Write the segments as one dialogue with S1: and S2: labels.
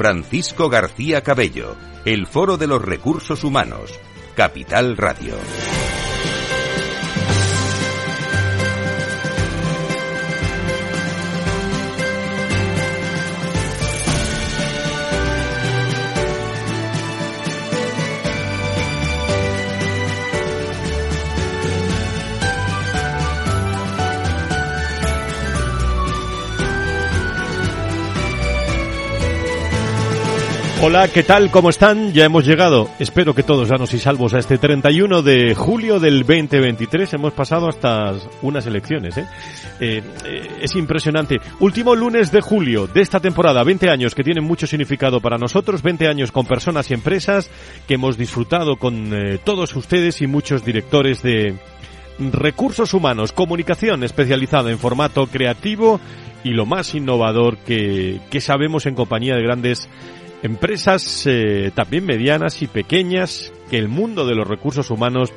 S1: Francisco García Cabello, el Foro de los Recursos Humanos, Capital Radio.
S2: Hola, ¿qué tal? ¿Cómo están? Ya hemos llegado, espero que todos sanos y salvos, a este 31 de julio del 2023. Hemos pasado hasta unas elecciones, ¿eh? ¿eh? es impresionante. Último lunes de julio de esta temporada, 20 años que tienen mucho significado para nosotros, 20 años con personas y empresas que hemos disfrutado con eh, todos ustedes y muchos directores de recursos humanos, comunicación especializada en formato creativo y lo más innovador que, que sabemos en compañía de grandes Empresas eh, también medianas y pequeñas, que el mundo de los recursos humanos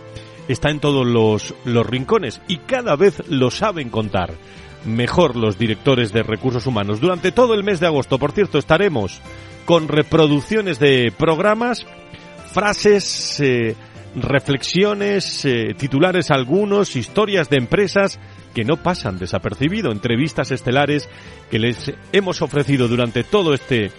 S2: está en todos los, los rincones y cada vez lo saben contar mejor los directores de recursos humanos. Durante todo el mes de agosto, por cierto, estaremos con reproducciones de programas, frases, eh, reflexiones, eh, titulares algunos, historias de empresas que no pasan desapercibido, entrevistas estelares que les hemos ofrecido durante todo este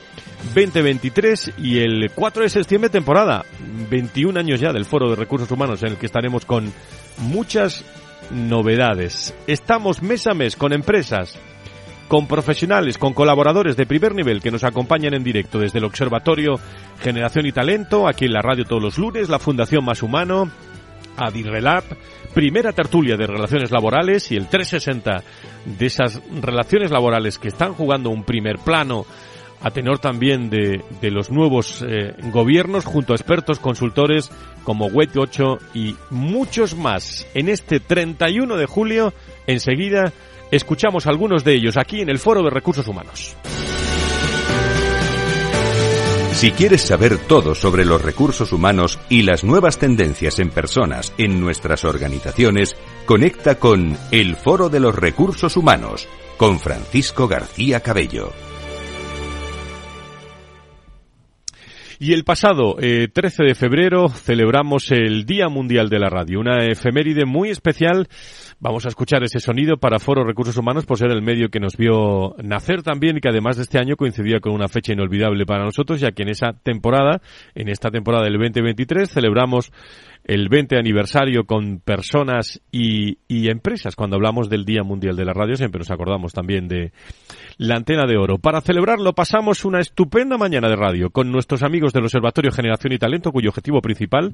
S2: 2023 y el 4 de septiembre temporada, 21 años ya del Foro de Recursos Humanos en el que estaremos con muchas novedades. Estamos mes a mes con empresas, con profesionales, con colaboradores de primer nivel que nos acompañan en directo desde el Observatorio Generación y Talento, aquí en la radio todos los lunes, la Fundación Más Humano, Adirrelab, primera tertulia de relaciones laborales y el 360 de esas relaciones laborales que están jugando un primer plano a tenor también de, de los nuevos eh, gobiernos junto a expertos consultores como WET 8 y muchos más. En este 31 de julio, enseguida, escuchamos algunos de ellos aquí en el Foro de Recursos Humanos.
S1: Si quieres saber todo sobre los recursos humanos y las nuevas tendencias en personas en nuestras organizaciones, conecta con El Foro de los Recursos Humanos con Francisco García Cabello.
S2: Y el pasado 13 eh, de febrero celebramos el Día Mundial de la Radio, una efeméride muy especial. Vamos a escuchar ese sonido para Foro Recursos Humanos por ser el medio que nos vio nacer también y que además de este año coincidía con una fecha inolvidable para nosotros, ya que en esa temporada, en esta temporada del 2023, celebramos el 20 aniversario con personas y, empresas. Cuando hablamos del Día Mundial de la Radio siempre nos acordamos también de la antena de oro. Para celebrarlo pasamos una estupenda mañana de radio con nuestros amigos del Observatorio Generación y Talento cuyo objetivo principal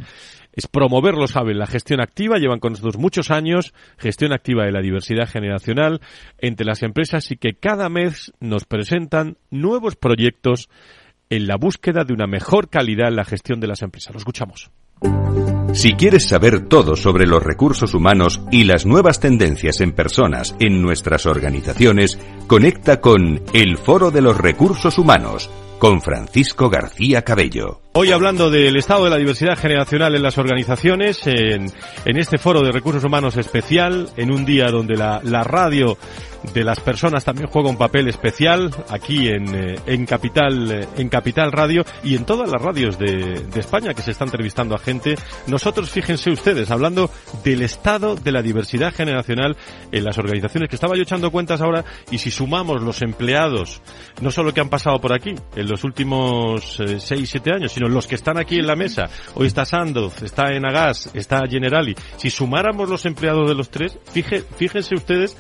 S2: es promover, lo saben, la gestión activa. Llevan con nosotros muchos años, activa de la diversidad generacional entre las empresas y que cada mes nos presentan nuevos proyectos en la búsqueda de una mejor calidad en la gestión de las empresas. Lo escuchamos.
S1: Si quieres saber todo sobre los recursos humanos y las nuevas tendencias en personas en nuestras organizaciones, conecta con El Foro de los Recursos Humanos con Francisco García Cabello.
S2: Hoy hablando del estado de la diversidad generacional en las organizaciones, en, en este foro de recursos humanos especial, en un día donde la, la radio de las personas también juega un papel especial aquí en, eh, en Capital eh, en Capital Radio y en todas las radios de, de, España que se está entrevistando a gente. Nosotros, fíjense ustedes, hablando del estado de la diversidad generacional en las organizaciones, que estaba yo echando cuentas ahora, y si sumamos los empleados, no solo que han pasado por aquí en los últimos eh, seis, siete años, sino los que están aquí en la mesa. Hoy está Sandoz, está Enagas, está Generali. Si sumáramos los empleados de los tres, fíjense ustedes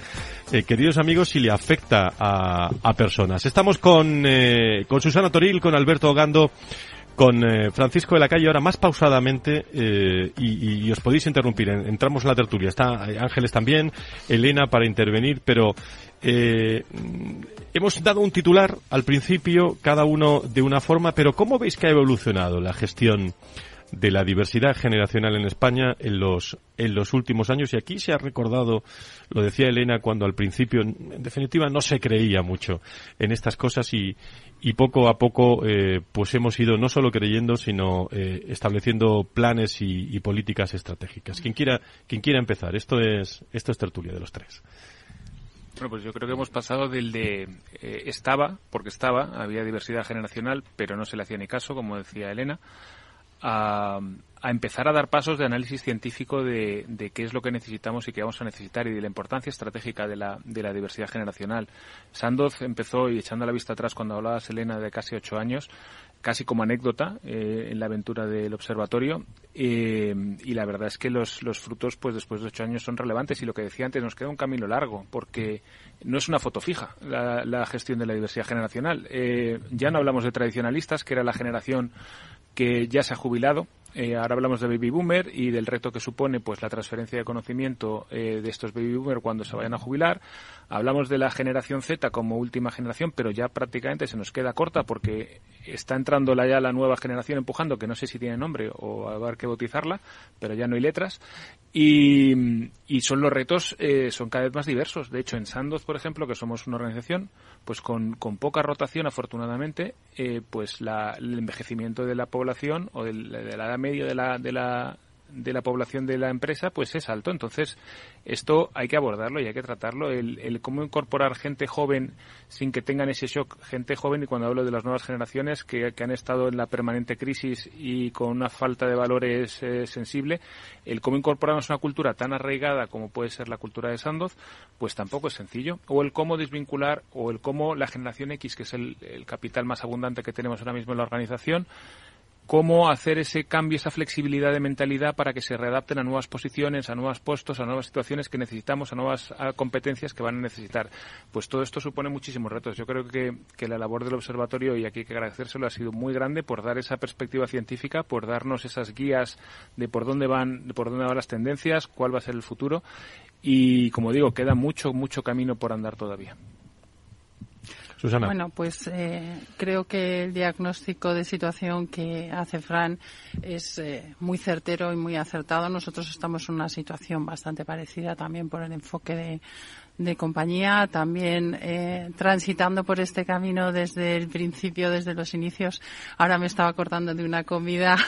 S2: eh, queridos amigos, si le afecta a, a personas. Estamos con, eh, con Susana Toril, con Alberto Ogando, con eh, Francisco de la Calle ahora más pausadamente eh, y, os podéis interrumpir. Entramos en la tertulia. Está Ángeles también, Elena para intervenir, pero hemos dado un titular al principio, cada uno de una forma, pero ¿cómo veis que ha evolucionado la gestión? De la diversidad generacional en España en los, en los últimos años. Y aquí se ha recordado, lo decía Elena, cuando al principio, en definitiva, no se creía mucho en estas cosas y, y poco a poco eh, pues hemos ido no solo creyendo, sino eh, estableciendo planes y, políticas estratégicas. Quien quiera, quien quiera empezar, esto es, esto es tertulia de los tres.
S3: Bueno, pues yo creo que hemos pasado del de eh, estaba, porque estaba, había diversidad generacional, pero no se le hacía ni caso, como decía Elena, a, empezar a dar pasos de análisis científico de, qué es lo que necesitamos y qué vamos a necesitar y de la importancia estratégica de la, de la diversidad generacional. Sandoz empezó, y echando la vista atrás cuando hablaba Selena de casi ocho años, casi como anécdota eh, en la aventura del observatorio eh, y la verdad es que los, los frutos pues después de ocho años son relevantes y lo que decía antes nos queda un camino largo porque no es una foto fija la, gestión de la diversidad generacional eh, ya no hablamos de tradicionalistas que era la generación que ya se ha jubilado. Eh, ahora hablamos de baby boomer y del reto que supone pues la transferencia de conocimiento eh, de estos baby boomer cuando se vayan a jubilar. Hablamos de la generación Z como última generación, pero ya prácticamente se nos queda corta porque está entrando ya la nueva generación empujando, que no sé si tiene nombre o habrá que bautizarla, pero ya no hay letras. Y, son los retos, eh, son cada vez más diversos. De hecho, en Sandoz, por ejemplo, que somos una organización, pues con, con poca rotación, afortunadamente, eh, pues la, el envejecimiento de la población o de la, edad media de la, de la población de la empresa pues es alto. Entonces, esto hay que abordarlo y hay que tratarlo. El, el, cómo incorporar gente joven sin que tengan ese shock, gente joven, y cuando hablo de las nuevas generaciones que, que han estado en la permanente crisis y con una falta de valores eh, sensible, el cómo incorporarnos una cultura tan arraigada como puede ser la cultura de Sandoz, pues tampoco es sencillo. O el cómo desvincular, o el cómo la generación X, que es el capital más abundante que tenemos ahora mismo en la organización, cómo hacer ese cambio, esa flexibilidad de mentalidad para que se readapten a nuevas posiciones, a nuevos puestos, a nuevas situaciones que necesitamos, a nuevas competencias que van a necesitar. Pues todo esto supone muchísimos retos. Yo creo que, la labor del observatorio, y aquí hay que agradecérselo, ha sido muy grande por dar esa perspectiva científica, por darnos esas guías de por dónde van, de por dónde van las tendencias, cuál va a ser el futuro. Y como digo, queda mucho, mucho camino por andar todavía.
S4: Bueno, pues eh, creo que el diagnóstico de situación que hace Fran es eh, muy certero y muy acertado. Nosotros estamos en una situación bastante parecida también por el enfoque de, de compañía, también eh, transitando por este camino desde el principio, desde los inicios. Ahora me estaba acordando de una comida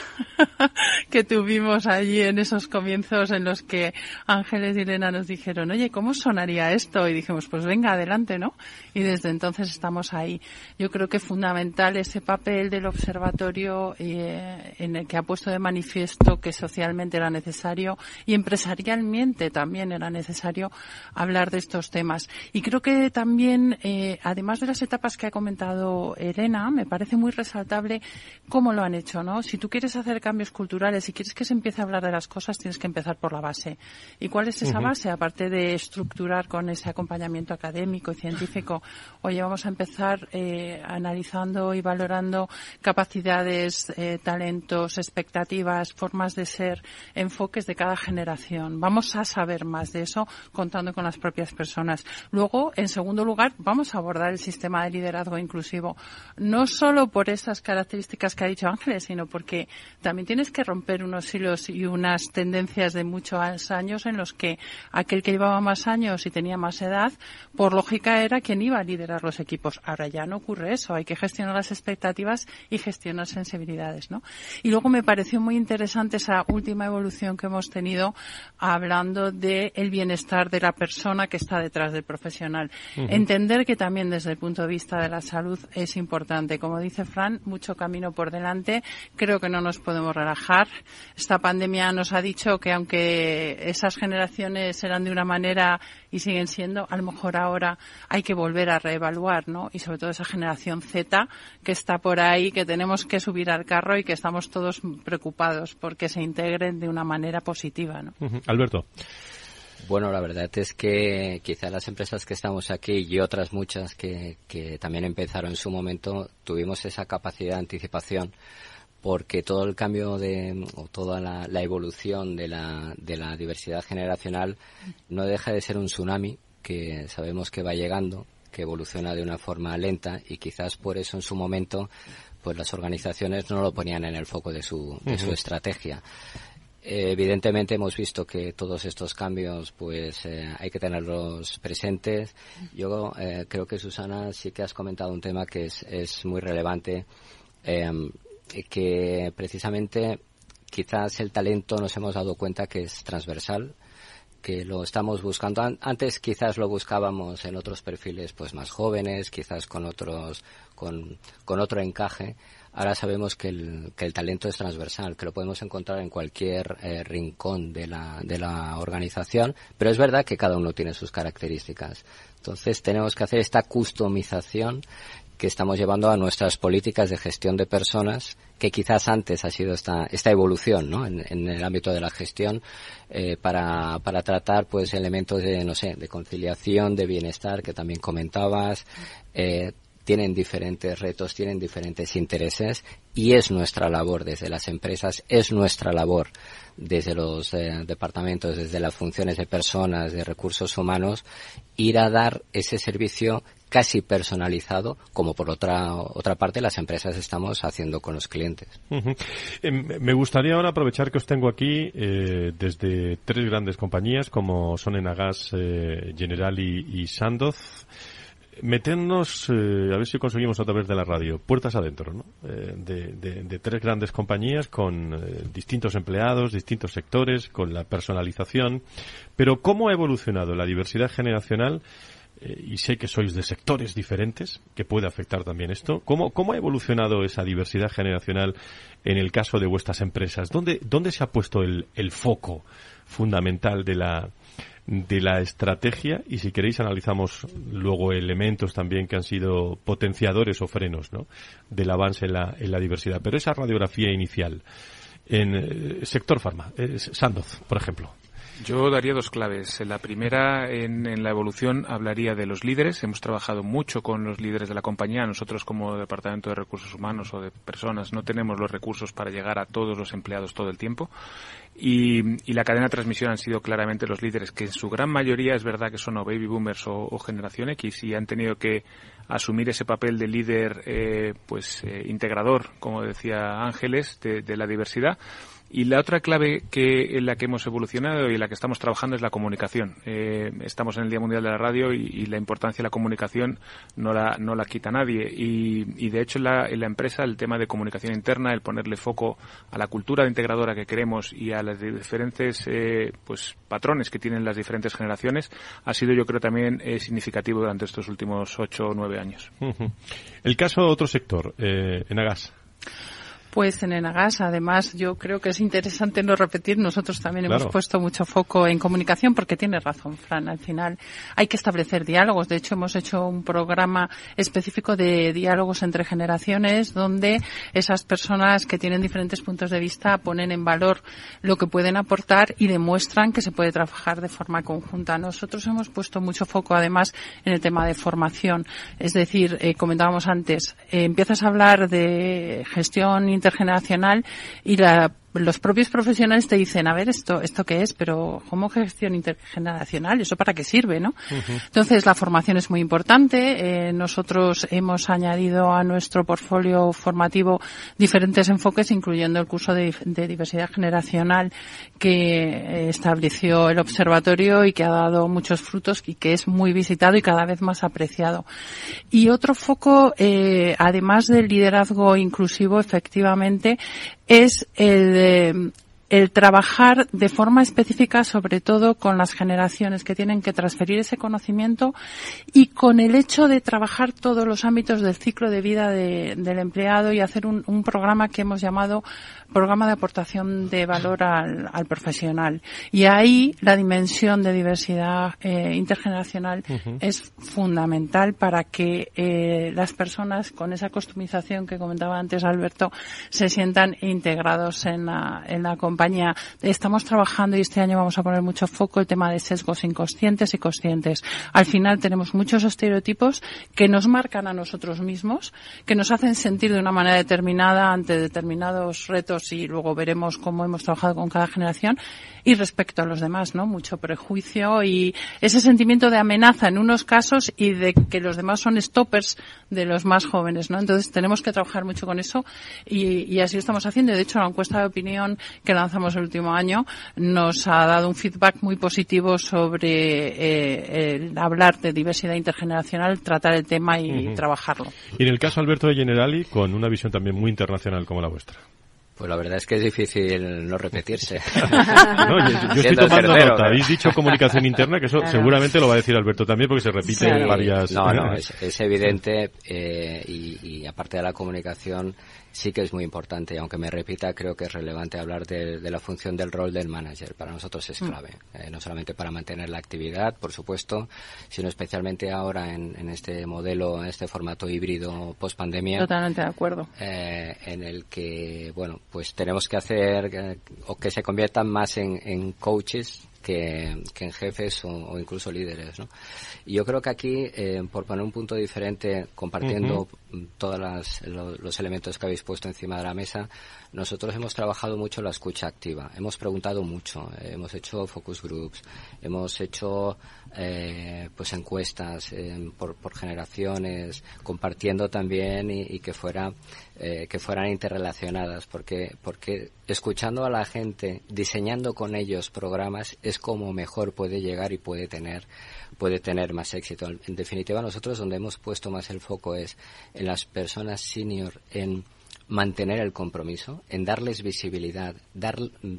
S4: que tuvimos allí en esos comienzos en los que Ángeles y Elena nos dijeron, oye, ¿cómo sonaría esto? Y dijimos, pues venga, adelante, ¿no? Y desde entonces estamos ahí. Yo creo que fundamental ese papel del observatorio eh, en el que ha puesto de manifiesto que socialmente era necesario y empresarialmente también era necesario hablar de estos temas. Y creo que también, eh, además de las etapas que ha comentado Elena, me parece muy resaltable cómo lo han hecho, ¿no? Si tú quieres hacer cambios culturales, si quieres que se empiece a hablar de las cosas, tienes que empezar por la base. ¿Y cuál es esa base? Aparte de estructurar con ese acompañamiento académico y científico, oye, vamos a empezar eh, analizando y valorando capacidades, eh, talentos, expectativas, formas de ser, enfoques de cada generación. Vamos a saber más de eso contando con las propias personas Luego, en segundo lugar, vamos a abordar el sistema de liderazgo inclusivo, no solo por esas características que ha dicho Ángeles, sino porque también tienes que romper unos hilos y unas tendencias de muchos años en los que aquel que llevaba más años y tenía más edad, por lógica era quien iba a liderar los equipos. Ahora ya no ocurre eso, hay que gestionar las expectativas y gestionar sensibilidades, ¿no? Y luego me pareció muy interesante esa última evolución que hemos tenido hablando del el bienestar de la persona que está detrás del profesional. Entender que también desde el punto de vista de la salud es importante. Como dice Fran, mucho camino por delante. Creo que no nos podemos relajar. Esta pandemia nos ha dicho que aunque esas generaciones eran de una manera y siguen siendo, a lo mejor ahora hay que volver a reevaluar, ¿no? Y sobre todo esa generación Z que está por ahí, que tenemos que subir al carro y que estamos todos preocupados porque se integren de una manera positiva, ¿no?
S2: Alberto.
S5: Bueno, la verdad es que quizá las empresas que estamos aquí y otras muchas que, que también empezaron en su momento tuvimos esa capacidad de anticipación porque todo el cambio de, o toda la, la evolución de la, de la diversidad generacional no deja de ser un tsunami que sabemos que va llegando, que evoluciona de una forma lenta y quizás por eso en su momento pues las organizaciones no lo ponían en el foco de su, de su estrategia. Eh, evidentemente hemos visto que todos estos cambios pues eh, hay que tenerlos presentes. Yo eh, creo que Susana sí que has comentado un tema que es, muy relevante em, que precisamente quizás el talento nos hemos dado cuenta que es transversal, que lo estamos buscando. Antes quizás lo buscábamos en otros perfiles pues más jóvenes, quizás con otros, con otro encaje. Ahora sabemos que el, que el talento es transversal, que lo podemos encontrar en cualquier eh, rincón de la, de la organización, pero es verdad que cada uno tiene sus características. Entonces tenemos que hacer esta customización que estamos llevando a nuestras políticas de gestión de personas, que quizás antes ha sido esta, esta evolución ¿no? en, el ámbito de la gestión eh, para, para tratar pues elementos de, no sé, de conciliación, de bienestar, que también comentabas, eh, tienen diferentes retos, tienen diferentes intereses y es nuestra labor desde las empresas, es nuestra labor desde los eh, departamentos, desde las funciones de personas, de recursos humanos, ir a dar ese servicio casi personalizado, como por otra, otra parte las empresas estamos haciendo con los clientes.
S2: Em, me gustaría ahora aprovechar que os tengo aquí eh, desde tres grandes compañías como son Enagas, eh, General y Sandoz meternos, eh, a ver si conseguimos a través de la radio, puertas adentro, ¿no? Eh, de, tres grandes compañías con eh, distintos empleados, distintos sectores, con la personalización. Pero ¿cómo ha evolucionado la diversidad generacional? y sé que sois de sectores diferentes, que puede afectar también esto. ¿Cómo, cómo ha evolucionado esa diversidad generacional en el caso de vuestras empresas? ¿Dónde, dónde se ha puesto el, el foco fundamental de la, de la estrategia y si queréis analizamos luego elementos también que han sido potenciadores o frenos ¿no? del avance en la, en la diversidad. Pero esa radiografía inicial en eh, sector farma, Sandoz, por ejemplo.
S3: Yo daría dos claves. La primera, en, en, la evolución, hablaría de los líderes. Hemos trabajado mucho con los líderes de la compañía. Nosotros, como Departamento de Recursos Humanos o de Personas, no tenemos los recursos para llegar a todos los empleados todo el tiempo. Y, la cadena de transmisión han sido claramente los líderes, que en su gran mayoría es verdad que son o baby boomers o, generación X y han tenido que asumir ese papel de líder, eh, pues eh, integrador, como decía Ángeles, de la diversidad y la otra clave que en la que hemos evolucionado y en la que estamos trabajando es la comunicación. Eh, estamos en el Día Mundial de la Radio y, la importancia de la comunicación no la, no la quita nadie. Y, de hecho en la, empresa el tema de comunicación interna, el ponerle foco a la cultura integradora que queremos y a las diferentes eh, pues patrones que tienen las diferentes generaciones ha sido yo creo también eh, significativo durante estos últimos ocho o nueve años.
S2: El caso de otro sector, eh, en Agas.
S4: Pues en Enagas, además, yo creo que es interesante no repetir. Nosotros también hemos puesto mucho foco en comunicación porque tiene razón, Fran. Al final hay que establecer diálogos. De hecho, hemos hecho un programa específico de diálogos entre generaciones donde esas personas que tienen diferentes puntos de vista ponen en valor lo que pueden aportar y demuestran que se puede trabajar de forma conjunta. Nosotros hemos puesto mucho foco, además, en el tema de formación. Es decir, eh, comentábamos antes, eh, empiezas a hablar de gestión intergeneracional y la los propios profesionales te dicen, a ver, esto, esto qué es, pero ¿cómo gestión intergeneracional? ¿Eso para qué sirve, no? Entonces, la formación es muy importante. Eh, nosotros hemos añadido a nuestro portfolio formativo diferentes enfoques, incluyendo el curso de, diversidad generacional que estableció el observatorio y que ha dado muchos frutos y que es muy visitado y cada vez más apreciado. Y otro foco, eh, además del liderazgo inclusivo, efectivamente, es el, el trabajar de forma específica, sobre todo con las generaciones que tienen que transferir ese conocimiento y con el hecho de trabajar todos los ámbitos del ciclo de vida del empleado y hacer un programa que hemos llamado programa de aportación de valor al, al profesional. Y ahí la dimensión de diversidad eh, intergeneracional es fundamental para que eh, las personas con esa customización que comentaba antes Alberto se sientan integrados en la, en la compañía. Estamos trabajando y este año vamos a poner mucho foco el tema de sesgos inconscientes y conscientes. Al final tenemos muchos estereotipos que nos marcan a nosotros mismos, que nos hacen sentir de una manera determinada ante determinados retos y luego veremos cómo hemos trabajado con cada generación y respecto a los demás, ¿no? Mucho prejuicio y ese sentimiento de amenaza en unos casos y de que los demás son stoppers de los más jóvenes, ¿no? Entonces tenemos que trabajar mucho con eso y, así lo estamos haciendo. De hecho, la encuesta de opinión que lanzamos el último año nos ha dado un feedback muy positivo sobre eh, el hablar de diversidad intergeneracional, tratar el tema y trabajarlo.
S2: Y en el caso Alberto de Generali, con una visión también muy internacional como la vuestra.
S5: Pues la verdad es que es difícil no repetirse.
S2: yo, estoy tomando nota. Habéis dicho comunicación interna, que eso seguramente lo va a decir Alberto también, porque se repite en varias...
S5: No, no, es, evidente eh, y, y aparte de la comunicación sí que es muy importante. Aunque me repita, creo que es relevante hablar de, la función del rol del manager. Para nosotros es mm. clave. Eh, no solamente para mantener la actividad, por supuesto, sino especialmente ahora en, este modelo, en este formato híbrido post pandemia.
S4: Totalmente de acuerdo.
S5: Eh, en el que, bueno, pues tenemos que hacer o que se conviertan más en, en coaches que, en jefes o, incluso líderes. ¿no? Y yo creo que aquí, eh, por poner un punto diferente, compartiendo todos los elementos que habéis puesto encima de la mesa, nosotros hemos trabajado mucho la escucha activa, hemos preguntado mucho, eh, hemos hecho focus groups, hemos hecho eh, pues encuestas por, por, generaciones, compartiendo también y, que fuera eh, que fueran interrelacionadas, porque porque escuchando a la gente, diseñando con ellos programas es como mejor puede llegar y puede tener puede tener más éxito. En definitiva, nosotros donde hemos puesto más el foco es en las personas senior en mantener el compromiso, en darles visibilidad, dar mm,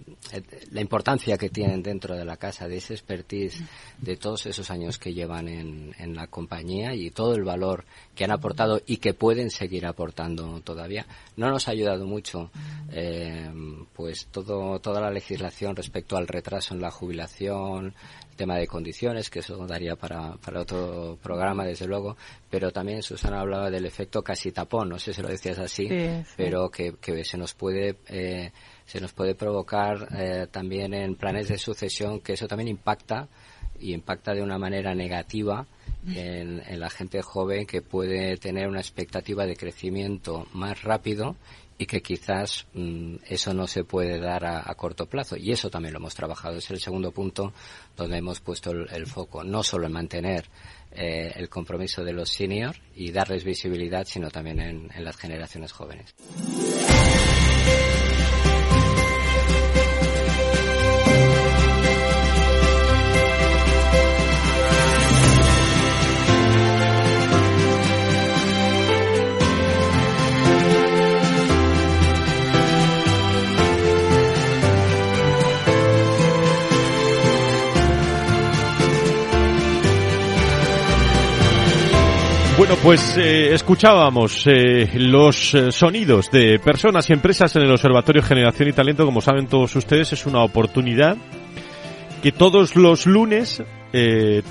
S5: la importancia que tienen dentro de la casa, de ese expertise, de todos esos años que llevan en, en la compañía y todo el valor que han aportado y que pueden seguir aportando todavía. No nos ha ayudado mucho, eh, pues todo, toda la legislación respecto al retraso en la jubilación, tema de condiciones, que eso daría para, para otro programa, desde luego, pero también Susana hablaba del efecto casi tapón, no sé si lo decías así, pero que, que, se nos puede eh, se nos puede provocar eh, también en planes de sucesión, que eso también impacta y impacta de una manera negativa en, en, la gente joven que puede tener una expectativa de crecimiento más rápido y que quizás mm, eso no se puede dar a, corto plazo. Y eso también lo hemos trabajado. Es el segundo punto donde hemos puesto el, foco, no solo en mantener eh, el compromiso de los seniors y darles visibilidad, sino también en las generaciones jóvenes.
S2: Bueno, pues eh, escuchábamos eh, los eh, sonidos de personas y empresas en el Observatorio Generación y Talento. Como saben todos ustedes, es una oportunidad que todos los lunes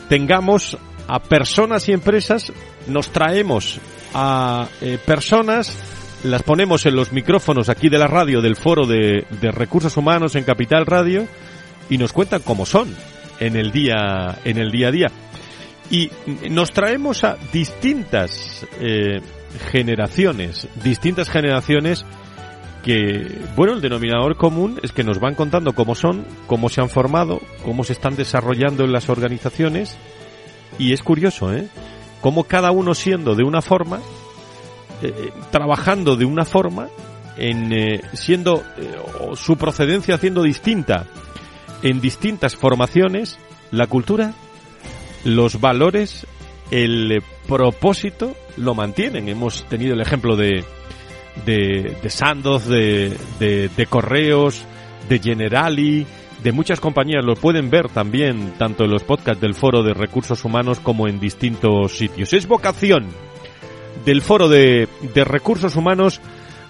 S2: tengamos a personas y empresas, nos traemos a personas, las ponemos en los micrófonos aquí de la radio del Foro de, de Recursos Humanos en Capital Radio y nos cuentan cómo son en el día en el día a día. Y nos traemos a distintas eh, generaciones, distintas generaciones que, bueno, el denominador común es que nos van contando cómo son, cómo se han formado, cómo se están desarrollando en las organizaciones. Y es curioso, ¿eh? Cómo cada uno siendo de una forma, eh, trabajando de una forma, en eh, siendo su procedencia siendo distinta en distintas formaciones, la cultura los valores, el propósito lo mantienen. Hemos tenido el ejemplo de, de, de Sandoz, de, de, Correos, de Generali, de muchas compañías. Lo pueden ver también tanto en los podcasts del Foro de Recursos Humanos como en distintos sitios. Es vocación del Foro de, de Recursos Humanos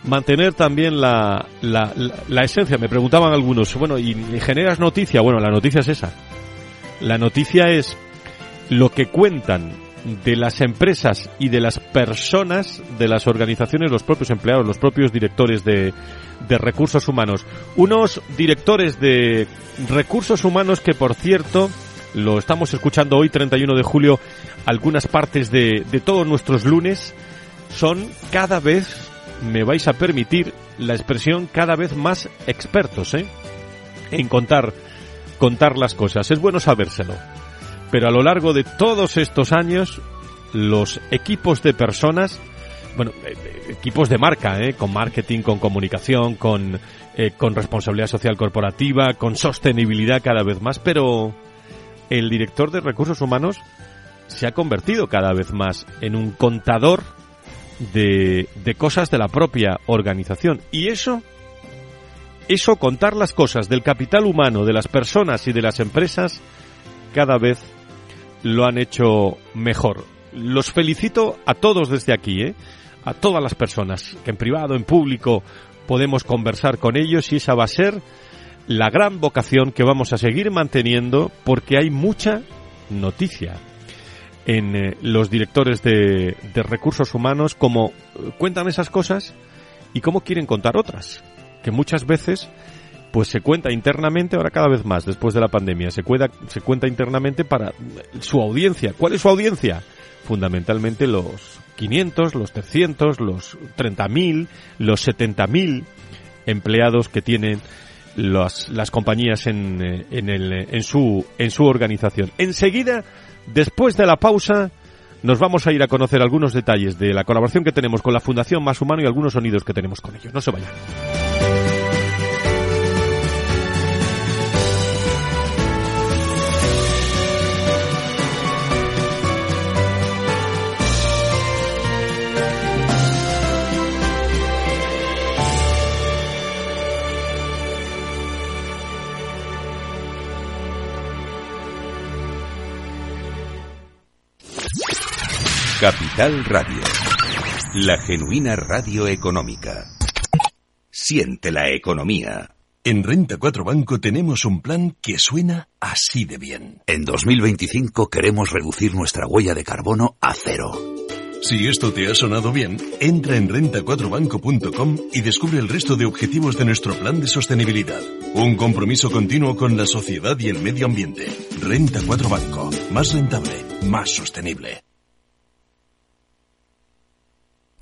S2: mantener también la, la, la, esencia. Me preguntaban algunos, bueno, ¿y generas noticia? Bueno, la noticia es esa. La noticia es lo que cuentan de las empresas y de las personas, de las organizaciones, los propios empleados, los propios directores de, de recursos humanos. Unos directores de recursos humanos que, por cierto, lo estamos escuchando hoy, 31 de julio, algunas partes de, de todos nuestros lunes, son cada vez me vais a permitir la expresión cada vez más expertos, ¿eh? En contar, contar las cosas. Es bueno sabérselo. Pero a lo largo de todos estos años, los equipos de personas, bueno, eh, eh, equipos de marca, ¿eh? Con marketing, con comunicación, con, eh, con responsabilidad social corporativa, con sostenibilidad cada vez más, pero el director de recursos humanos se ha convertido cada vez más en un contador de, de cosas de la propia organización. Y eso, eso, contar las cosas del capital humano, de las personas y de las empresas, cada vez lo han hecho mejor. Los felicito a todos desde aquí, ¿eh? a todas las personas que en privado, en público, podemos conversar con ellos y esa va a ser la gran vocación que vamos a seguir manteniendo porque hay mucha noticia en eh, los directores de, de, recursos humanos cómo eh, cuentan esas cosas y cómo quieren contar otras, que muchas veces pues se cuenta internamente, ahora cada vez más después de la pandemia, se cuenta, se cuenta internamente para su audiencia. ¿Cuál es su audiencia? Fundamentalmente los 500, los 300, los 30.000, los 70.000 empleados que tienen las, las compañías en, eh, en, el, en, su, en su organización. Enseguida Después de la pausa, nos vamos a ir a conocer algunos detalles de la colaboración que tenemos con la Fundación Más Humano y algunos sonidos que tenemos con ellos. No se vayan.
S1: Capital Radio. La genuina radio económica. Siente la economía.
S6: En Renta 4 Banco tenemos un plan que suena así de bien.
S7: En 2025 queremos reducir nuestra huella de carbono a cero.
S6: Si esto te ha sonado bien, entra en renta4banco.com y descubre el resto de objetivos de nuestro plan de sostenibilidad. Un compromiso continuo con la sociedad y el medio ambiente. Renta 4 Banco. Más rentable, más sostenible.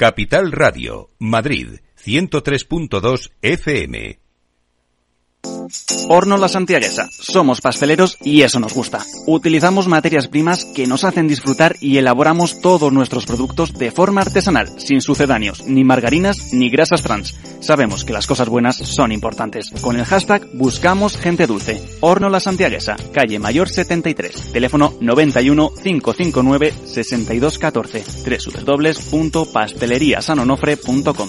S1: Capital Radio, Madrid, 103.2 FM.
S8: Horno La Santiaguesa. Somos pasteleros y eso nos gusta. Utilizamos materias primas que nos hacen disfrutar y elaboramos todos nuestros productos de forma artesanal, sin sucedáneos, ni margarinas ni grasas trans. Sabemos que las cosas buenas son importantes. Con el hashtag buscamos gente dulce. Horno La Santiaguesa, calle Mayor 73, teléfono 91 559 6214, www.pasteleriasanonofre.com.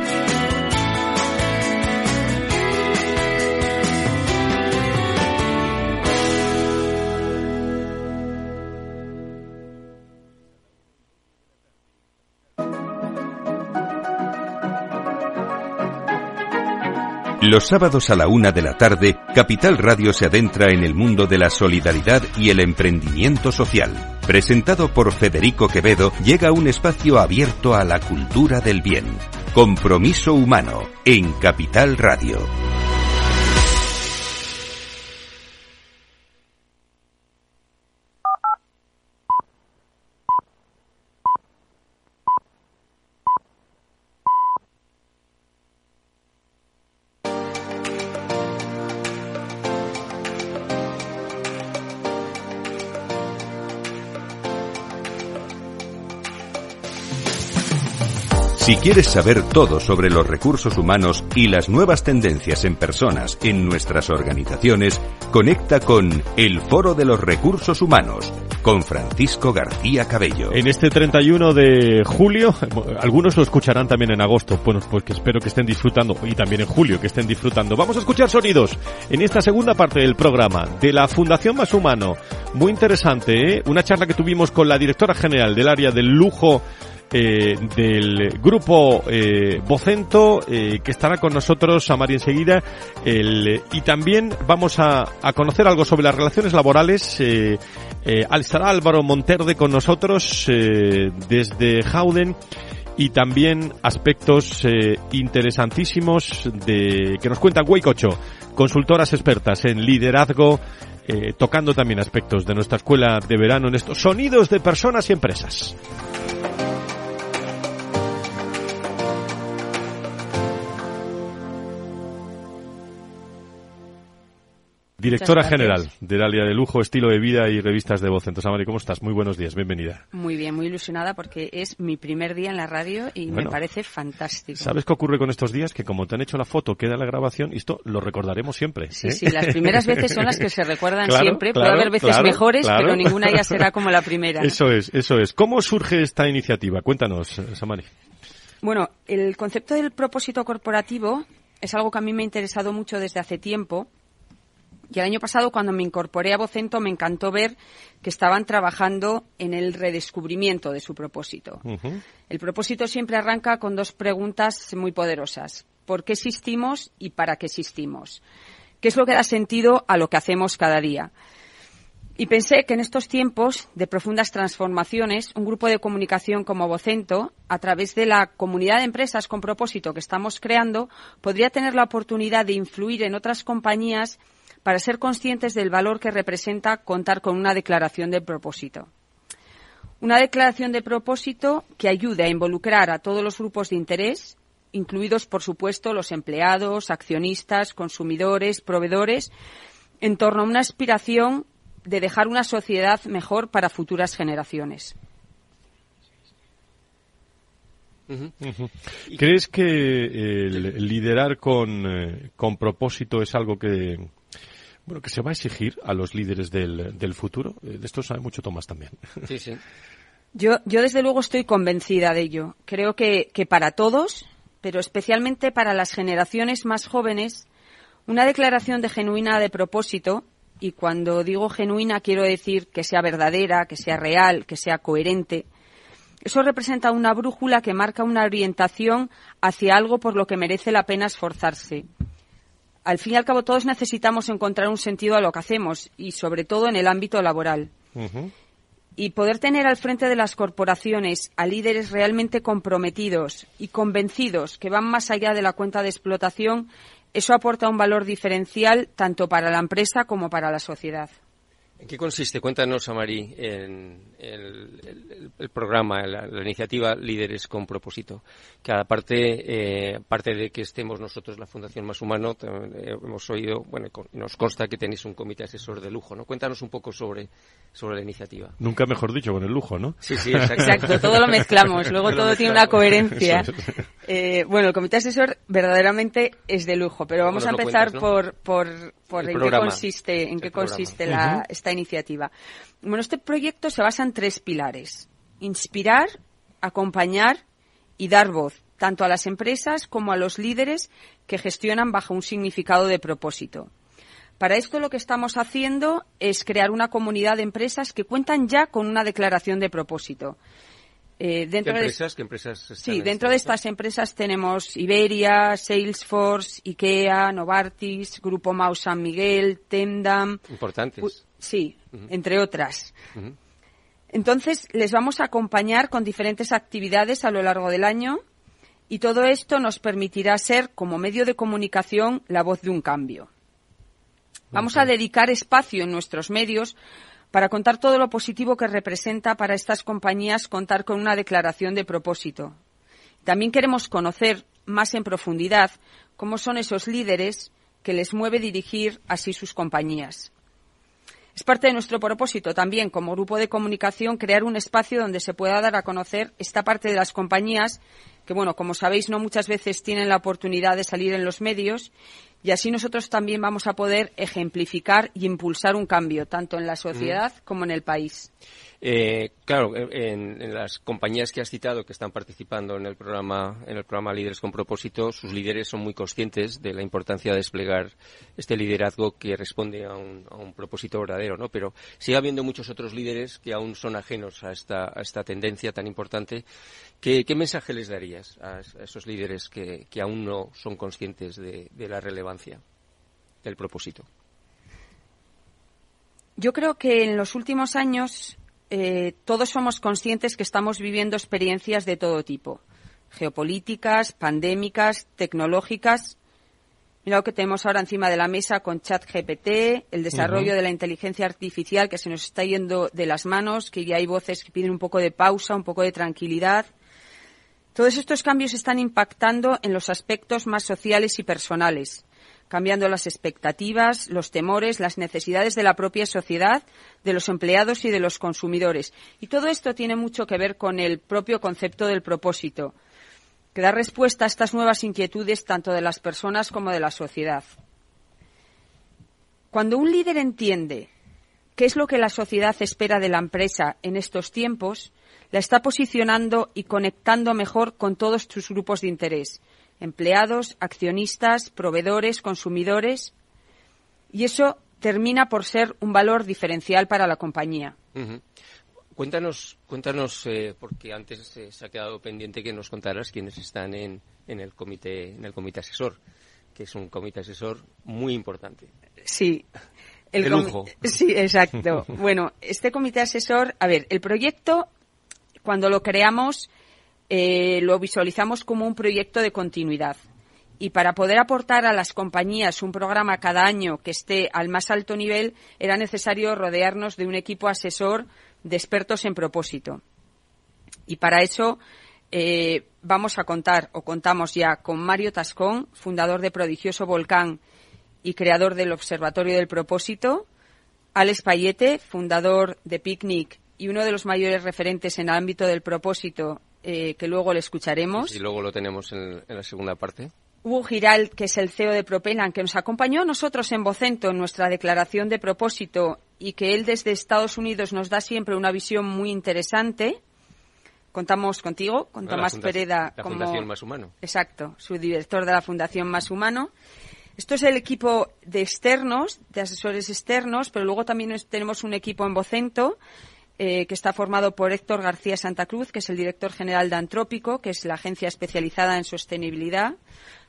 S1: Los sábados a la una de la tarde, Capital Radio se adentra en el mundo de la solidaridad y el emprendimiento social. Presentado por Federico Quevedo, llega un espacio abierto a la cultura del bien. Compromiso humano en Capital Radio. Si quieres saber todo sobre los recursos humanos y las nuevas tendencias en personas en nuestras organizaciones, conecta con El Foro de los Recursos Humanos con Francisco García Cabello.
S2: En este 31 de julio, algunos lo escucharán también en agosto, bueno, pues que espero que estén disfrutando, y también en julio que estén disfrutando. Vamos a escuchar sonidos en esta segunda parte del programa de la Fundación Más Humano. Muy interesante, ¿eh? Una charla que tuvimos con la directora general del área del lujo eh, del grupo eh, Vocento, eh, que estará con nosotros a María enseguida. El, y también vamos a, a, conocer algo sobre las relaciones laborales. Eh, eh, estará Álvaro Monterde con nosotros eh, desde Jauden y también aspectos eh, interesantísimos de que nos cuenta Huaycocho, consultoras expertas en liderazgo, eh, tocando también aspectos de nuestra escuela de verano en estos sonidos de personas y empresas. Directora general del área de lujo, estilo de vida y revistas de voz. Entonces, Amari, ¿cómo estás? Muy buenos días, bienvenida.
S9: Muy bien, muy ilusionada porque es mi primer día en la radio y bueno, me parece fantástico.
S2: ¿Sabes qué ocurre con estos días? Que como te han hecho la foto, queda la grabación y esto lo recordaremos siempre.
S9: Sí, ¿eh? sí, las primeras veces son las que se recuerdan claro, siempre. Claro, Puede haber veces claro, mejores, pero ninguna ya será como la primera.
S2: Eso es, eso es. ¿Cómo surge esta iniciativa? Cuéntanos, Samari.
S9: Bueno, el concepto del propósito corporativo es algo que a mí me ha interesado mucho desde hace tiempo y el año pasado, cuando me incorporé a Vocento, me encantó ver que estaban trabajando en el redescubrimiento de su propósito. Uh -huh. El propósito siempre arranca con dos preguntas muy poderosas. ¿Por qué existimos y para qué existimos? ¿Qué es lo que da sentido a lo que hacemos cada día? Y pensé que en estos tiempos de profundas transformaciones, un grupo de comunicación como Vocento, a través de la comunidad de empresas con propósito que estamos creando, podría tener la oportunidad de influir en otras compañías para ser conscientes del valor que representa contar con una declaración de propósito. Una declaración de propósito que ayude a involucrar a todos los grupos de interés, incluidos, por supuesto, los empleados, accionistas, consumidores, proveedores, en torno a una aspiración de dejar una sociedad mejor para futuras generaciones.
S2: ¿Crees que el liderar con, eh, con propósito es algo que, bueno, que se va a exigir a los líderes del, del futuro. Eh, de esto sabe mucho Tomás también.
S9: Sí, sí. Yo, yo desde luego estoy convencida de ello. Creo que, que para todos, pero especialmente para las generaciones más jóvenes, una declaración de genuina de propósito, y cuando digo genuina quiero decir que sea verdadera, que sea real, que sea coherente, eso representa una brújula que marca una orientación hacia algo por lo que merece la pena esforzarse al fin y al cabo todos necesitamos encontrar un sentido a lo que hacemos y sobre todo en el ámbito laboral. Uh -huh. Y poder tener al frente de las corporaciones a líderes realmente comprometidos y convencidos que van más allá de la cuenta de explotación, eso aporta un valor diferencial tanto para la empresa como para la sociedad.
S10: ¿En qué consiste? Cuéntanos, Amari, en el, el, el programa, la, la, iniciativa Líderes con Propósito. Que aparte, eh, aparte de que estemos nosotros, la Fundación Más Humano, eh, hemos oído, bueno, nos consta que tenéis un comité asesor de lujo, ¿no? Cuéntanos un poco sobre, sobre la iniciativa.
S2: Nunca mejor dicho, con el lujo, ¿no?
S10: Sí, sí, exacto.
S9: exacto todo lo mezclamos, luego todo tiene una coherencia. Eh, bueno, el comité asesor verdaderamente es de lujo, pero vamos a empezar cuentas, ¿no? por, por, por en qué consiste, en qué consiste la, uh -huh. esta iniciativa. Bueno, este proyecto se basa en tres pilares. Inspirar, acompañar y dar voz, tanto a las empresas como a los líderes que gestionan bajo un significado de propósito. Para esto lo que estamos haciendo es crear una comunidad de empresas que cuentan ya con una declaración de propósito. Eh, dentro
S10: ¿Qué empresas? ¿Qué empresas
S9: sí, dentro de estas empresas tenemos Iberia, Salesforce, IKEA, Novartis, Grupo Mau San Miguel, Tendam.
S10: Importantes.
S9: Sí, entre otras. Entonces, les vamos a acompañar con diferentes actividades a lo largo del año y todo esto nos permitirá ser, como medio de comunicación, la voz de un cambio. Vamos a dedicar espacio en nuestros medios para contar todo lo positivo que representa para estas compañías contar con una declaración de propósito. También queremos conocer más en profundidad cómo son esos líderes que les mueve dirigir así sus compañías. Es parte de nuestro propósito también, como grupo de comunicación, crear un espacio donde se pueda dar a conocer esta parte de las compañías que, bueno, como sabéis, no muchas veces tienen la oportunidad de salir en los medios y así nosotros también vamos a poder ejemplificar y impulsar un cambio, tanto en la sociedad como en el país.
S10: Eh, claro, en, las compañías que has citado que están participando en el programa, en el programa Líderes con Propósito, sus líderes son muy conscientes de la importancia de desplegar este liderazgo que responde a un, propósito verdadero, ¿no? Pero sigue habiendo muchos otros líderes que aún son ajenos a esta tendencia tan importante. ¿Qué, mensaje les darías a, esos líderes que, aún no son conscientes de la relevancia del propósito?
S9: Yo creo que en los últimos años eh, todos somos conscientes que estamos viviendo experiencias de todo tipo, geopolíticas, pandémicas, tecnológicas. Mira lo que tenemos ahora encima de la mesa con ChatGPT, el desarrollo de la inteligencia artificial que se nos está yendo de las manos, que ya hay voces que piden un poco de pausa, un poco de tranquilidad. Todos estos cambios están impactando en los aspectos más sociales y personales cambiando las expectativas, los temores, las necesidades de la propia sociedad, de los empleados y de los consumidores. Y todo esto tiene mucho que ver con el propio concepto del propósito, que da respuesta a estas nuevas inquietudes tanto de las personas como de la sociedad. Cuando un líder entiende qué es lo que la sociedad espera de la empresa en estos tiempos, la está posicionando y conectando mejor con todos sus grupos de interés empleados, accionistas, proveedores, consumidores, y eso termina por ser un valor diferencial para la compañía.
S10: Cuéntanos, cuéntanos eh, porque antes eh, se ha quedado pendiente que nos contaras quiénes están en, en, el comité, en el comité asesor, que es un comité asesor muy importante.
S9: Sí.
S10: El lujo.
S9: Sí, exacto. bueno, este comité asesor, a ver, el proyecto, cuando lo creamos, eh, lo visualizamos como un proyecto de continuidad. Y para poder aportar a las compañías un programa cada año que esté al más alto nivel, era necesario rodearnos de un equipo asesor de expertos en propósito. Y para eso eh, vamos a contar, o contamos ya, con Mario Tascón, fundador de Prodigioso Volcán y creador del Observatorio del Propósito, Alex Payete, fundador de Picnic y uno de los mayores referentes en el ámbito del propósito eh, que luego le escucharemos.
S10: Y luego lo tenemos en, la segunda parte.
S9: Hugo Giral, que es el CEO de Propelan, que nos acompañó a nosotros en Vocento en nuestra declaración de propósito y que él desde Estados Unidos nos da siempre una visión muy interesante. Contamos contigo, con Tomás Pereda.
S10: La Fundación Más Humano.
S9: Exacto, su director de la Fundación Más Humano. Esto es el equipo de externos, de asesores externos, pero luego también tenemos un equipo en Vocento eh, que está formado por Héctor García Santa Cruz, que es el director general de Antrópico, que es la agencia especializada en sostenibilidad.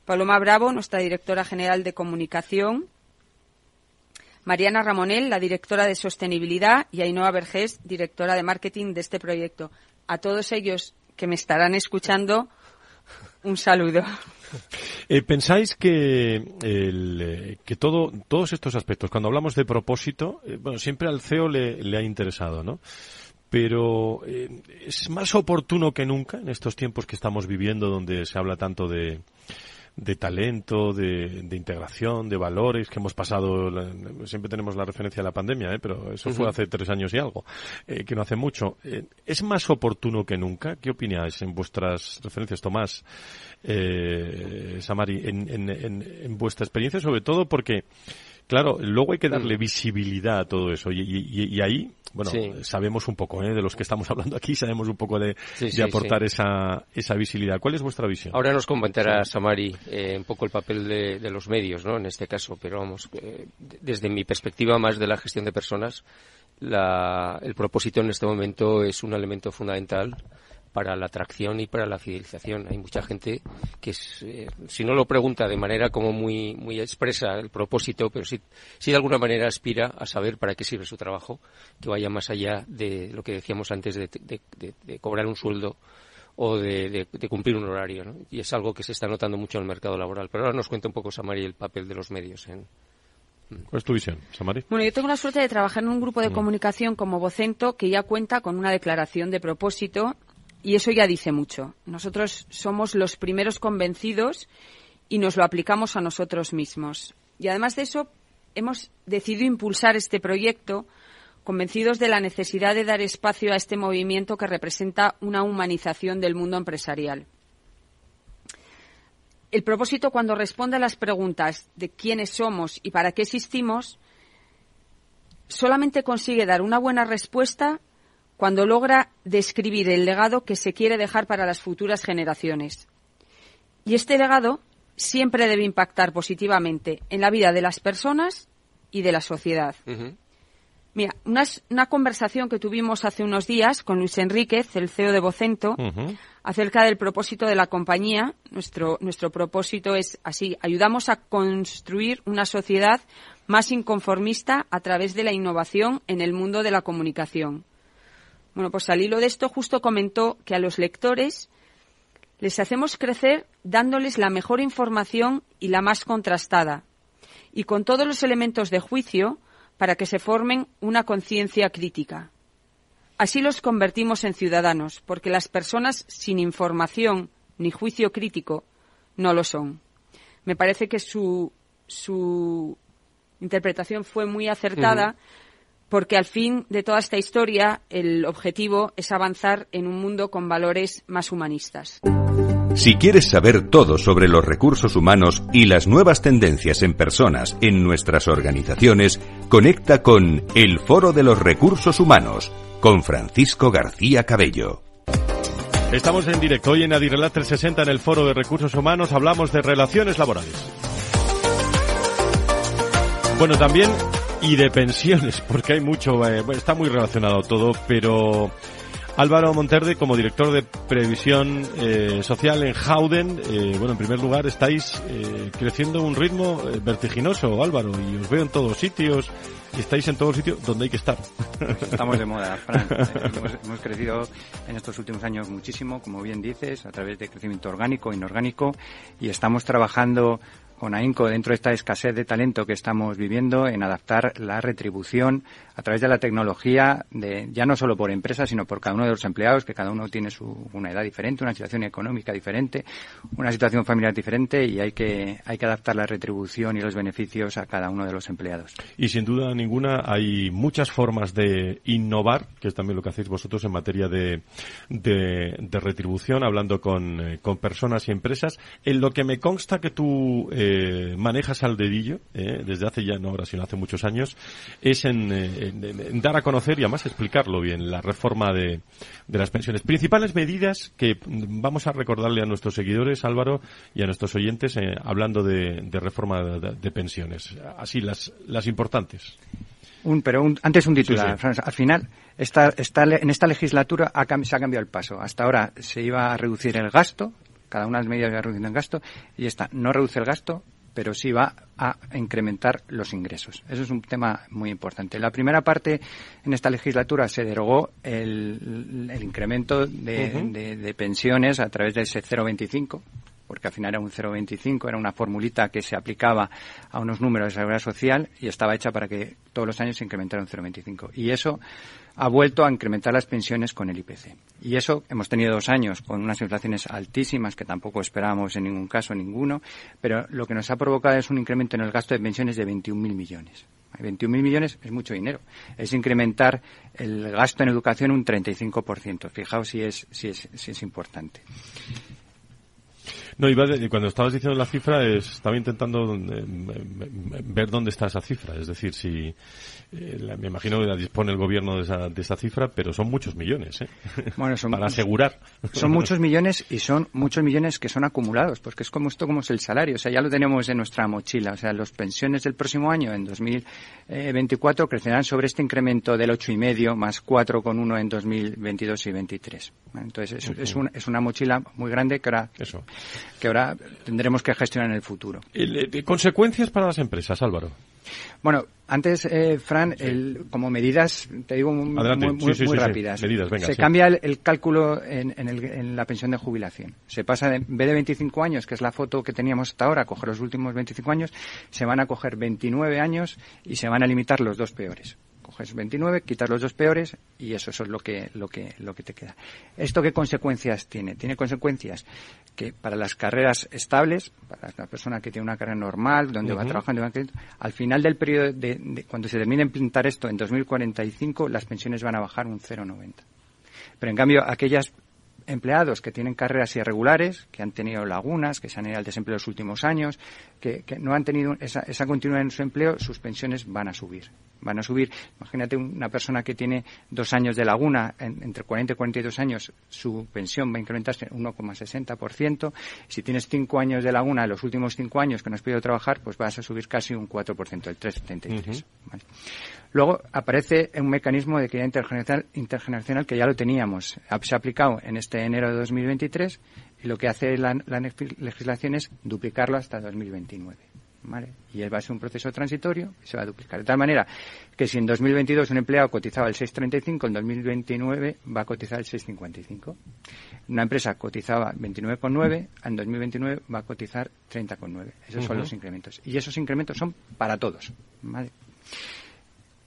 S9: Paloma Bravo, nuestra directora general de comunicación. Mariana Ramonel, la directora de sostenibilidad, y Ainhoa Vergés, directora de marketing de este proyecto. A todos ellos que me estarán escuchando, un saludo.
S2: Eh, ¿Pensáis que, eh, que todo, todos estos aspectos, cuando hablamos de propósito, eh, bueno, siempre al CEO le, le ha interesado, ¿no? Pero es más oportuno que nunca en estos tiempos que estamos viviendo, donde se habla tanto de, de talento, de, de, integración, de valores que hemos pasado. siempre tenemos la referencia a la pandemia, ¿eh? pero eso fue hace tres años y algo, eh, que no hace mucho. Eh, ¿Es más oportuno que nunca? ¿Qué opináis en vuestras referencias, Tomás, eh, Samari, en, en, en, en vuestra experiencia, sobre todo porque Claro, luego hay que darle visibilidad a todo eso y, ahí, bueno, sabemos un poco, ¿eh? de los que estamos hablando aquí, sabemos un poco de, aportar esa, esa visibilidad. ¿Cuál es vuestra visión?
S10: Ahora nos comentará Samari eh, un poco el papel de, los medios, ¿no? En este caso, pero vamos, eh, desde mi perspectiva más de la gestión de personas, el propósito en este momento es un elemento fundamental para la atracción y para la fidelización. Hay mucha gente que, eh, si no lo pregunta de manera como muy, muy expresa el propósito, pero sí, de alguna manera aspira a saber para qué sirve su trabajo, que vaya más allá de lo que decíamos antes de, cobrar un sueldo o de, cumplir un horario. Y es algo que se está notando mucho en el mercado laboral. Pero ahora nos cuenta un poco, Samari, el papel de los medios en,
S2: ¿Cuál es tu visión, Samari?
S9: Bueno, yo tengo la suerte de trabajar en un grupo de mm. comunicación como Vocento que ya cuenta con una declaración de propósito y eso ya dice mucho. Nosotros somos los primeros convencidos y nos lo aplicamos a nosotros mismos. Y además de eso, hemos decidido impulsar este proyecto convencidos de la necesidad de dar espacio a este movimiento que representa una humanización del mundo empresarial. El propósito, cuando responde a las preguntas de quiénes somos y para qué existimos, solamente consigue dar una buena respuesta cuando logra describir el legado que se quiere dejar para las futuras generaciones. Y este legado siempre debe impactar positivamente en la vida de las personas y de la sociedad. Mira, una, conversación que tuvimos hace unos días con Luis Enríquez, el CEO de Vocento, acerca del propósito de la compañía. Nuestro, nuestro propósito es así, ayudamos a construir una sociedad más inconformista a través de la innovación en el mundo de la comunicación. Bueno, pues al hilo de esto justo comentó que a los lectores les hacemos crecer dándoles la mejor información y la más contrastada, y con todos los elementos de juicio para que se formen una conciencia crítica. Así los convertimos en ciudadanos, porque las personas sin información ni juicio crítico no lo son. Me parece que su, su interpretación fue muy acertada porque al fin de toda esta historia el objetivo es avanzar en un mundo con valores más humanistas.
S1: Si quieres saber todo sobre los recursos humanos y las nuevas tendencias en personas en nuestras organizaciones, conecta con El Foro de los Recursos Humanos con Francisco García Cabello.
S2: Estamos en directo hoy en Adirrelat 360 en el Foro de Recursos Humanos. Hablamos de relaciones laborales. Bueno, también y de pensiones, porque hay mucho, eh, está muy relacionado todo, pero Álvaro Monterde, como director de previsión eh, social en Howden, eh, bueno, en primer lugar, estáis creciendo a un ritmo vertiginoso, Álvaro, y os veo en todos sitios, estáis en todos sitios donde hay que estar.
S11: Estamos de moda, Fran. hemos, hemos, crecido en estos últimos años muchísimo, como bien dices, a través de crecimiento orgánico, inorgánico, y estamos trabajando con AINCO dentro de esta escasez de talento que estamos viviendo en adaptar la retribución a través de la tecnología, de, ya no solo por empresas, sino por cada uno de los empleados, que cada uno tiene su, una edad diferente, una situación económica diferente, una situación familiar diferente y hay que, hay que adaptar la retribución y los beneficios a cada uno de los empleados.
S2: Y sin duda ninguna hay muchas formas de innovar, que es también lo que hacéis vosotros en materia de, de, retribución, hablando con, eh, con, personas y empresas. En lo que me consta que tú eh, manejas al dedillo, eh, desde hace ya no ahora, sino hace muchos años, es en dar a conocer y además explicarlo bien, la reforma de, las pensiones. Principales medidas que vamos a recordarle a nuestros seguidores, Álvaro, y a nuestros oyentes, eh, hablando de, reforma de, pensiones. Así, las, las importantes.
S11: Un, pero antes un titular, Al final, esta, en esta legislatura se ha cambiado el paso. Hasta ahora se iba a reducir el gasto, cada una de las medidas iba reduciendo el gasto, y esta no reduce el gasto, pero sí va a incrementar los ingresos. Eso es un tema muy importante. La primera parte en esta legislatura se derogó el, incremento de, pensiones a través de ese 0,25 porque al final era un 0,25, era una formulita que se aplicaba a unos números de seguridad social y estaba hecha para que todos los años se incrementara un 0,25. Y eso ha vuelto a incrementar las pensiones con el IPC. Y eso hemos tenido dos años con unas inflaciones altísimas que tampoco esperábamos en ningún caso ninguno, pero lo que nos ha provocado es un incremento en el gasto de pensiones de 21.000 millones. 21.000 millones es mucho dinero. Es incrementar el gasto en educación un 35%. Fijaos si es, si es, si es importante.
S2: No, iba cuando estabas diciendo la cifra, estaba intentando eh, ver dónde está esa cifra. Es decir, si eh, me imagino que la dispone el gobierno de esa, de esa cifra, pero son muchos millones, ¿eh?
S11: Bueno, son,
S2: para asegurar.
S11: Son muchos millones y son muchos millones que son acumulados, porque es como esto como es el salario, o sea, ya lo tenemos en nuestra mochila, o sea, las pensiones del próximo año, en 2024, crecerán sobre este incremento del ocho y medio más 4,1 en 2022 y 23. Entonces, es, es, es, una mochila muy grande que ahora,
S2: Eso.
S11: Que ahora tendremos que gestionar en el futuro.
S2: ¿Consecuencias para las empresas, Álvaro?
S11: Bueno, antes, eh, Fran, el, como medidas, te digo muy, muy, muy,
S2: sí, sí,
S11: rápidas.
S2: Medidas, venga,
S11: se cambia el, el cálculo en, en, el, en, la pensión de jubilación. Se pasa, de, en vez de 25 años, que es la foto que teníamos hasta ahora, a coger los últimos 25 años, se van a coger 29 años y se van a limitar los dos peores coges 29, quitas los dos peores y eso, eso es lo que, lo que, lo que te queda. ¿Esto qué consecuencias tiene? Tiene consecuencias que para las carreras estables, para la persona que tiene una carrera normal, donde uh -huh. va trabajando, al final del periodo de, de, cuando se termine de implementar esto en 2045, las pensiones van a bajar un 0,90. Pero en cambio, aquellas empleados que tienen carreras irregulares, que han tenido lagunas, que se han ido al desempleo los últimos años, que, que no han tenido esa, esa, continuidad en su empleo, sus pensiones van a subir. Van a subir. Imagínate una persona que tiene dos años de laguna, en, entre 40 y 42 años, su pensión va a incrementarse en 1,60%. Si tienes cinco años de laguna, los últimos cinco años que no has podido trabajar, pues vas a subir casi un 4%, el 3,73. Uh -huh. ¿vale? Luego aparece un mecanismo de equidad intergeneracional, intergeneracional que ya lo teníamos. Se ha aplicado en este enero de 2023 y lo que hace la, la legislación es duplicarlo hasta 2029. ¿Vale? Y va a ser un proceso transitorio y se va a duplicar. De tal manera que si en 2022 un empleado cotizaba el 6,35, en 2029 va a cotizar el 6,55. Una empresa cotizaba 29,9, en 2029 va a cotizar 30,9. Esos uh -huh. son los incrementos. Y esos incrementos son para todos. ¿vale?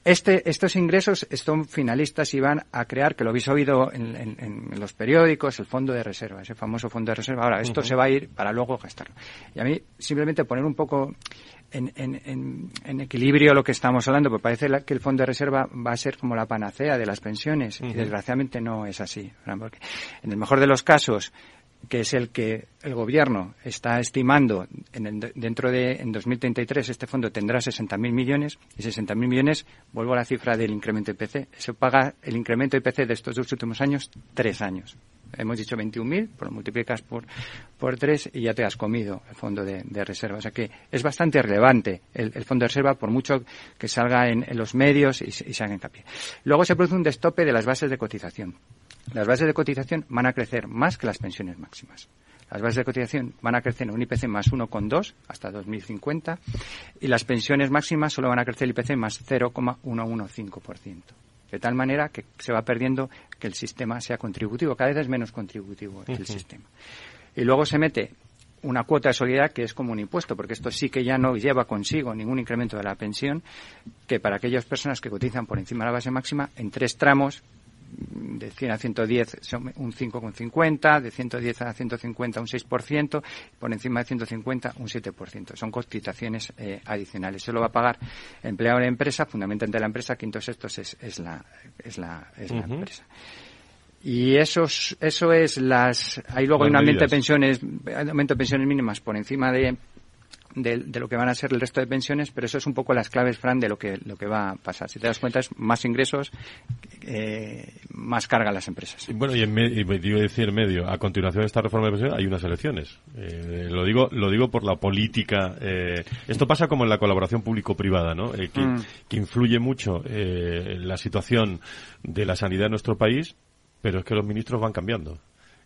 S11: Este, estos ingresos son finalistas y van a crear, que lo habéis oído en, en, en, los periódicos, el fondo de reserva, ese famoso fondo de reserva. Ahora, esto uh -huh. se va a ir para luego gastarlo. Y a mí, simplemente poner un poco en, en equilibrio lo que estamos hablando, porque parece que el fondo de reserva va a ser como la panacea de las pensiones, uh -huh. y desgraciadamente no es así. Porque en el mejor de los casos, que es el que el gobierno está estimando en el, dentro de en 2033 este fondo tendrá 60.000 millones y 60.000 millones vuelvo a la cifra del incremento IPC eso paga el incremento IPC de estos dos últimos años tres años. Hemos dicho 21.000 pues lo multiplicas por por tres y ya te has comido el fondo de, de reserva. O sea que es bastante relevante el, el fondo de reserva por mucho que salga en, en los medios y, y se haga hincapié. Luego se produce un destope de las bases de cotización las bases de cotización van a crecer más que las pensiones máximas. Las bases de cotización van a crecer en un IPC más 1,2 hasta 2050 y las pensiones máximas solo van a crecer el IPC más 0,115%. De tal manera que se va perdiendo que el sistema sea contributivo. Cada vez es menos contributivo el uh -huh. sistema. Y luego se mete una cuota de solidaridad que es como un impuesto, porque esto sí que ya no lleva consigo ningún incremento de la pensión, que para aquellas personas que cotizan por encima de la base máxima, en tres tramos, de 100 a 110 son un 5,50, de 110 a 150 un 6%, por encima de 150 un 7%. Son cotizaciones eh, adicionales. Eso lo va a pagar el empleado de la empresa, fundamentalmente la empresa, quinto sextos es, es la, es la, es uh -huh. la empresa. Y eso, eso es las, ahí luego hay un aumento de pensiones, aumento de pensiones mínimas por encima de de, de, lo que van a ser el resto de pensiones, pero eso es un poco las claves, Fran, de lo que, lo que va a pasar. Si te das cuenta, es más ingresos, eh, más carga a las empresas.
S2: Bueno, y en me, y digo decir medio, a continuación de esta reforma de pensiones hay unas elecciones. Eh, lo digo lo digo por la política. Eh, esto pasa como en la colaboración público-privada, ¿no? Eh, que, mm. que, influye mucho eh, la situación de la sanidad en nuestro país, pero es que los ministros van cambiando.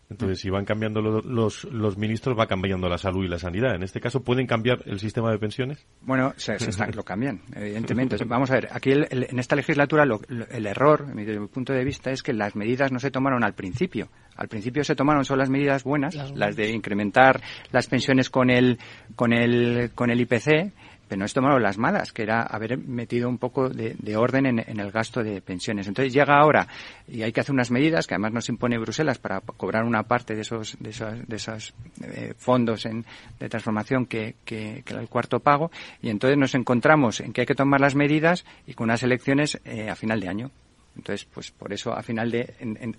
S2: Entonces, si van cambiando los, los, los, ministros, va cambiando la salud y la sanidad. En este caso, ¿pueden cambiar el sistema de pensiones?
S11: Bueno, se, se está, lo cambian, evidentemente. Vamos a ver, aquí el, el, en esta legislatura lo, el error, desde mi punto de vista, es que las medidas no se tomaron al principio. Al principio se tomaron solo las medidas buenas, las, las de incrementar las pensiones con el, con el, con el IPC, pero no es tomaron las malas, que era haber metido un poco de, de orden en, en, el gasto de pensiones. Entonces llega ahora y hay que hacer unas medidas que además nos impone Bruselas para cobrar una parte de esos, de esos, de esos eh, fondos en, de transformación que, que, que, el cuarto pago y entonces nos encontramos en que hay que tomar las medidas y con unas elecciones eh, a final de año Entonces, pues por eso, a final de,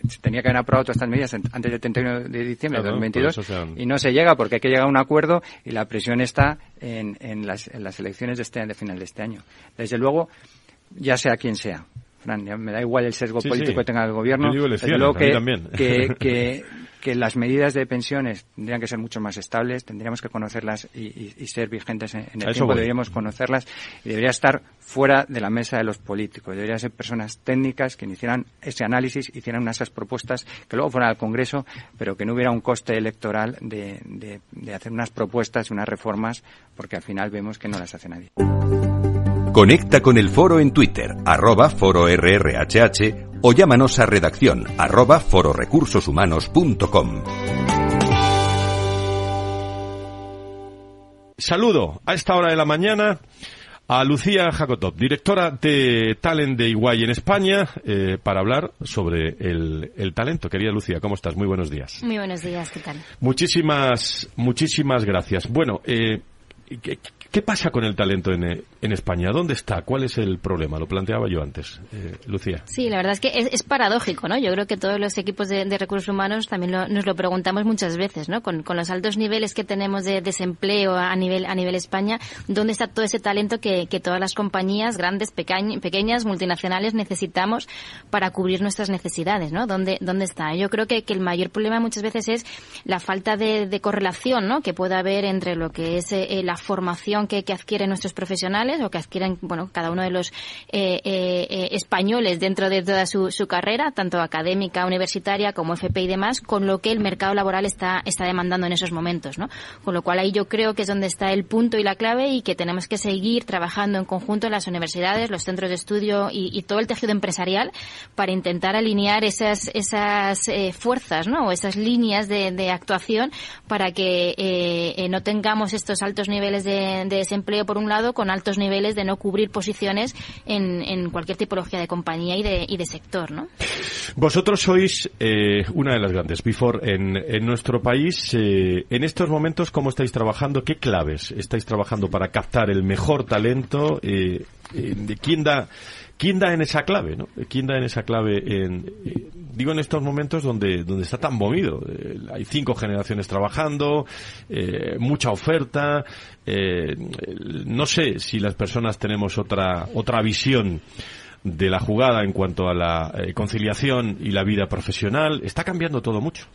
S11: se tenía que haber aprobado todas estas medidas antes del 31 de diciembre de 2022 y no se llega porque hay que llegar a un acuerdo y la presión está en, en, las, en las elecciones de, este, de final de este año. Desde luego, ya sea quien sea, Fran, me da igual el sesgo político que tenga el gobierno.
S2: Yo digo
S11: que,
S2: también.
S11: que, que, que, las medidas de pensiones tendrían que ser mucho más estables, tendríamos que conocerlas y, y, ser vigentes en, el tiempo, deberíamos conocerlas y debería estar fuera de la mesa de los políticos. Deberían ser personas técnicas que hicieran ese análisis, hicieran esas propuestas que luego fueran al Congreso, pero que no hubiera un coste electoral de, de, de hacer unas propuestas y unas reformas, porque al final vemos que no las hace nadie.
S1: Conecta con el foro en Twitter, arroba foro RRHH o llámanos a redacción arroba fororecursoshumanos.com.
S2: Saludo a esta hora de la mañana a Lucía Jacotop, directora de Talent de Iguay en España, eh, para hablar sobre el, el, talento. Querida Lucía, ¿cómo estás? Muy buenos días.
S12: Muy buenos días, ¿qué tal?
S2: Muchísimas, muchísimas gracias. Bueno, eh, ¿qué, ¿Qué pasa con el talento en, en, España? ¿Dónde está? ¿Cuál es el problema? Lo planteaba yo antes, eh, Lucía.
S12: Sí, la verdad es que es, paradójico, ¿no? Yo creo que todos los equipos de, recursos humanos también lo, nos lo preguntamos muchas veces, ¿no? Con, los altos niveles que tenemos de desempleo a nivel a nivel España, ¿dónde está todo ese talento que, que todas las compañías, grandes, pequeñas, multinacionales, necesitamos para cubrir nuestras necesidades, ¿no? ¿Dónde, dónde está? Yo creo que, que el mayor problema muchas veces es la falta de, correlación, ¿no? Que pueda haber entre lo que es eh, la formación que, adquieren nuestros profesionales o que adquieren, bueno, cada uno de los eh, eh, eh, españoles dentro de toda su, carrera, tanto académica, universitaria como FP y demás, con lo que el mercado laboral está, está demandando en esos momentos, ¿no? Con lo cual ahí yo creo que es donde está el punto y la clave y que tenemos que seguir trabajando en conjunto las universidades, los centros de estudio y, todo el tejido empresarial para intentar alinear esas, esas eh, fuerzas, ¿no? O esas líneas de, de actuación para que eh, no tengamos estos altos niveles de, de desempleo por un lado, con altos niveles de no cubrir posiciones en, en cualquier tipología de compañía y de, y de sector, ¿no?
S2: Vosotros sois eh, una de las grandes Before en, en nuestro país. Eh, en estos momentos, ¿cómo estáis trabajando? ¿Qué claves estáis trabajando para captar el mejor talento? Eh, ¿De quién da ¿Quién da en esa clave, no? ¿Quién da en esa clave en, eh, digo en estos momentos donde, donde está tan movido? Eh, hay cinco generaciones trabajando, eh, mucha oferta, eh, no sé si las personas tenemos otra, otra visión de la jugada en cuanto a la conciliación y la vida profesional. Está cambiando todo mucho.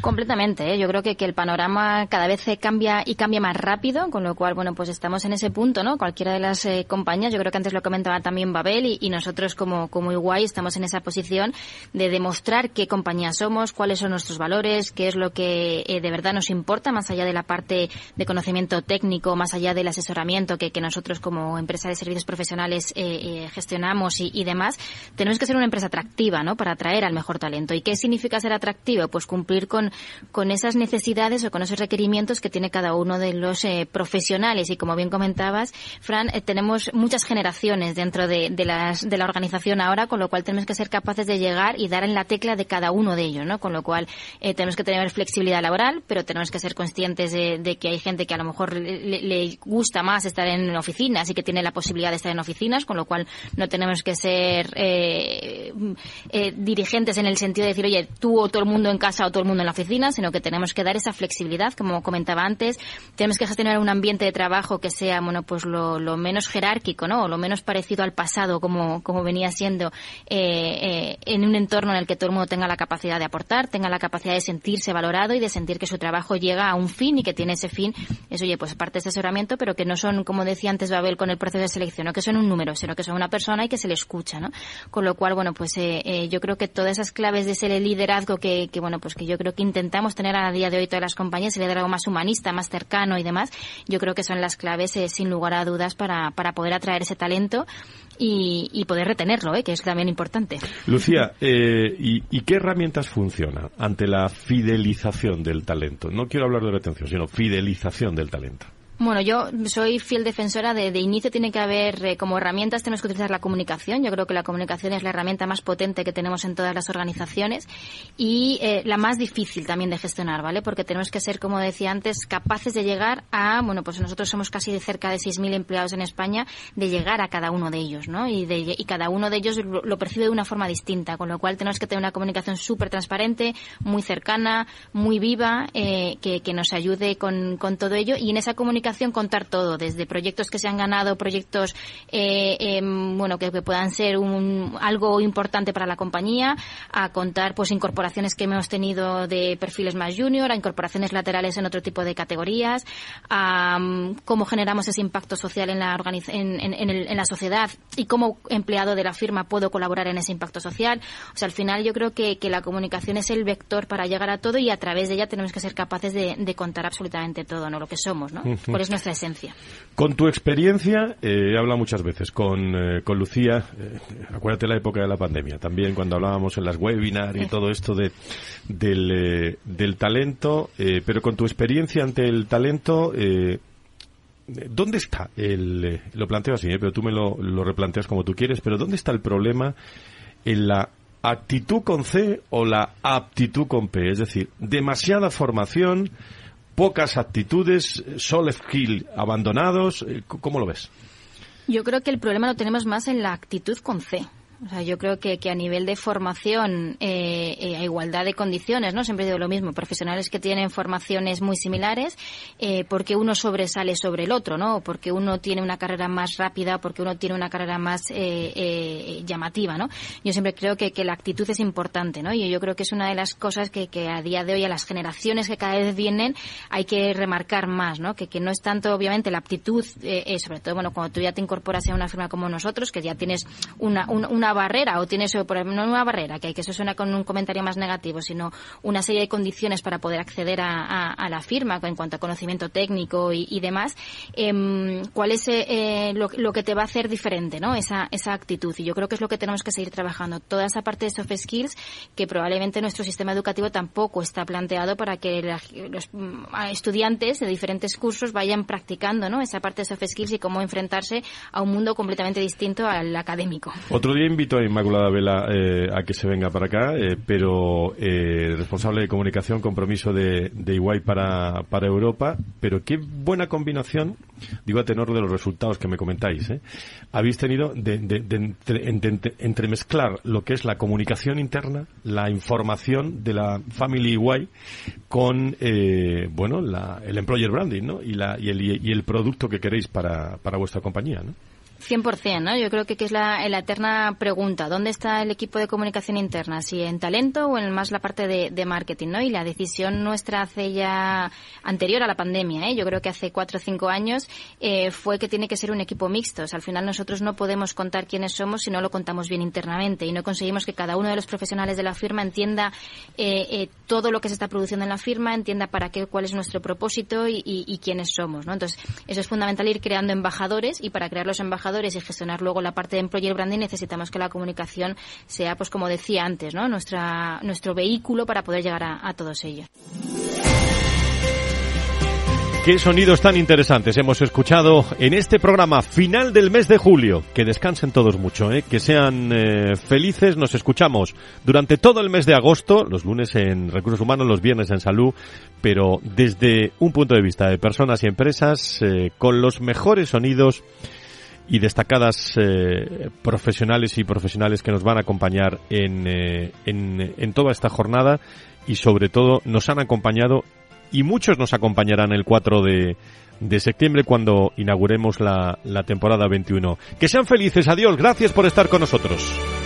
S12: Completamente, ¿eh? yo creo que, que el panorama cada vez cambia y cambia más rápido, con lo cual, bueno, pues estamos en ese punto, ¿no? Cualquiera de las eh, compañías, yo creo que antes lo comentaba también Babel y, nosotros como, como Iguay estamos en esa posición de demostrar qué compañía somos, cuáles son nuestros valores, qué es lo que eh, de verdad nos importa, más allá de la parte de conocimiento técnico, más allá del asesoramiento que, que nosotros como empresa de servicios profesionales eh, eh, gestionamos y, y demás. Tenemos que ser una empresa atractiva, ¿no? Para atraer al mejor talento. ¿Y qué significa ser atractivo? Pues cumplir con con, esas necesidades o con esos requerimientos que tiene cada uno de los eh, profesionales. Y como bien comentabas, Fran, eh, tenemos muchas generaciones dentro de, las, de la organización ahora, con lo cual tenemos que ser capaces de llegar y dar en la tecla de cada uno de ellos, ¿no? Con lo cual eh, tenemos que tener flexibilidad laboral, pero tenemos que ser conscientes de, que hay gente que a lo mejor le, le, gusta más estar en oficinas y que tiene la posibilidad de estar en oficinas, con lo cual no tenemos que ser dirigentes en el sentido de decir, oye, tú o todo el mundo en casa o todo el mundo en la oficina, sino que tenemos que dar esa flexibilidad, como comentaba antes. Tenemos que gestionar un ambiente de trabajo que sea, bueno, pues lo, menos jerárquico, ¿no? O lo menos parecido al pasado, como, como venía siendo, eh, eh, en un entorno en el que todo el mundo tenga la capacidad de aportar, tenga la capacidad de sentirse valorado y de sentir que su trabajo llega a un fin y que tiene ese fin, es, oye, pues parte de asesoramiento, pero que no son, como decía antes Babel, con el proceso de selección, no que son un número, sino que son una persona y que se le escucha, ¿no? Con lo cual, bueno, pues eh, yo creo que todas esas claves de ese liderazgo que, que, bueno, pues que yo creo que intentamos tener a día de hoy todas las compañías, el liderazgo más humanista, más cercano y demás, yo creo que son las claves, eh, sin lugar a dudas, para, para poder atraer ese talento y, y poder retenerlo, ¿eh? que es también importante.
S2: Lucía, eh, ¿y, ¿y qué herramientas funcionan ante la fidelización del talento? No quiero hablar de retención, sino fidelización del talento.
S12: Bueno, yo soy fiel defensora de, de inicio tiene que haber eh, como herramientas tenemos que utilizar la comunicación. Yo creo que la comunicación es la herramienta más potente que tenemos en todas las organizaciones y eh, la más difícil también de gestionar, ¿vale? Porque tenemos que ser, como decía antes, capaces de llegar a, bueno, pues nosotros somos casi de cerca de 6.000 empleados en España, de llegar a cada uno de ellos, ¿no? Y, de, y cada uno de ellos lo, percibe de una forma distinta, con lo cual tenemos que tener una comunicación súper transparente, muy cercana, muy viva, eh, que, que nos ayude con, con todo ello y en esa comunicación contar todo, desde proyectos que se han ganado, proyectos eh, eh, bueno que, puedan ser un, algo importante para la compañía, a contar pues incorporaciones que hemos tenido de perfiles más junior, a incorporaciones laterales en otro tipo de categorías, a um, cómo generamos ese impacto social en la, en, en, la sociedad y cómo empleado de la firma puedo colaborar en ese impacto social. O sea, al final yo creo que, que la comunicación es el vector para llegar a todo y a través de ella tenemos que ser capaces de contar absolutamente todo, ¿no? Lo que somos, ¿no? Es nuestra esencia.
S2: Con tu experiencia, eh, he hablado muchas veces con, eh, con Lucía, eh, acuérdate la época de la pandemia, también cuando hablábamos en las webinars y todo esto de, del, eh, del talento, pero con tu experiencia ante el talento, eh, ¿Dónde está el, lo planteo así, pero tú me lo, lo replanteas como tú quieres, pero ¿dónde está el problema en la actitud con C o la aptitud con P? Es decir, demasiada formación, pocas actitudes, soft skill abandonados. ¿Cómo lo ves?
S12: Yo creo que el problema lo tenemos más en la actitud con C. O sea, yo creo que, que a nivel de formación, eh, eh, a igualdad de condiciones, ¿no? Siempre digo lo mismo, profesionales que tienen formaciones muy similares, eh, porque uno sobresale sobre el otro, ¿no? Porque uno tiene una carrera más rápida, porque uno tiene una carrera más eh, eh, llamativa, ¿no? Yo siempre creo que, que la actitud es importante, ¿no? Y yo creo que es una de las cosas que, que a día de hoy a las generaciones que cada vez vienen hay que remarcar más, ¿no? Que, que no es tanto, obviamente, la aptitud, eh, eh, sobre todo, bueno, cuando tú ya te incorporas a una firma como nosotros, que ya tienes una, una, una barrera o tienes, no una barrera, que, que eso suena con un comentario más negativo, sino una serie de condiciones para poder acceder a, la firma en cuanto a conocimiento técnico y, demás, eh, ¿cuál es eh, lo, lo, que te va a hacer diferente, ¿no? Esa, esa actitud. Y yo creo que es lo que tenemos que seguir trabajando. Toda esa parte de soft skills que probablemente nuestro sistema educativo tampoco está planteado para que la, los estudiantes de diferentes cursos vayan practicando, ¿no? Esa parte de soft skills y cómo enfrentarse a un mundo completamente distinto al académico.
S2: Otro invito a Inmaculada Vela eh, a que se venga para acá, eh, pero eh, responsable de comunicación, compromiso de, de Iguay para, para Europa, pero qué buena combinación, digo a tenor de los resultados que me comentáis, ¿eh? habéis tenido de, de, de entre, entre, entremezclar lo que es la comunicación interna, la información de la Family Iguay con, eh, bueno, la, el employer branding, ¿no? Y, la, y, el, y el producto que queréis para, para vuestra compañía, ¿no?
S12: 100%, ¿no? Yo creo que, que es la, la, eterna pregunta. ¿Dónde está el equipo de comunicación interna? ¿Si en talento o en más la parte de, de marketing, ¿no? Y la decisión nuestra hace ya anterior a la pandemia, ¿eh? Yo creo que hace cuatro o cinco años eh, fue que tiene que ser un equipo mixto. O al final nosotros no podemos contar quiénes somos si no lo contamos bien internamente y no conseguimos que cada uno de los profesionales de la firma entienda eh, eh, todo lo que se está produciendo en la firma, entienda para qué, cuál es nuestro propósito y, y, y quiénes somos, ¿no? Entonces, eso es fundamental ir creando embajadores y para crear los embajadores y gestionar luego la parte de employer branding necesitamos que la comunicación sea, pues como decía antes, ¿no? Nuestra, nuestro vehículo para poder llegar a, a todos ellos.
S2: Qué sonidos tan interesantes hemos escuchado en este programa final del mes de julio. Que descansen todos mucho, ¿eh? que sean eh, felices. Nos escuchamos durante todo el mes de agosto, los lunes en recursos humanos, los viernes en salud, pero desde un punto de vista de personas y empresas, eh, con los mejores sonidos y destacadas eh, profesionales y profesionales que nos van a acompañar en, eh, en, en, toda esta jornada y sobre todo nos han acompañado y muchos nos acompañarán el 4 de, de septiembre cuando inauguremos la, la temporada 21. Que sean felices, adiós, gracias por estar con nosotros.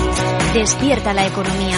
S13: Despierta la economía.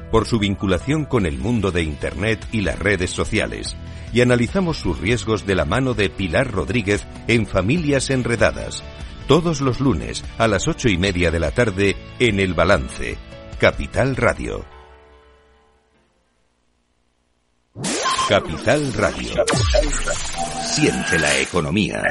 S1: por su vinculación con el mundo de Internet y las redes sociales, y analizamos sus riesgos de la mano de Pilar Rodríguez en Familias Enredadas, todos los lunes a las ocho y media de la tarde en el balance, Capital Radio. Capital Radio. Siente la economía.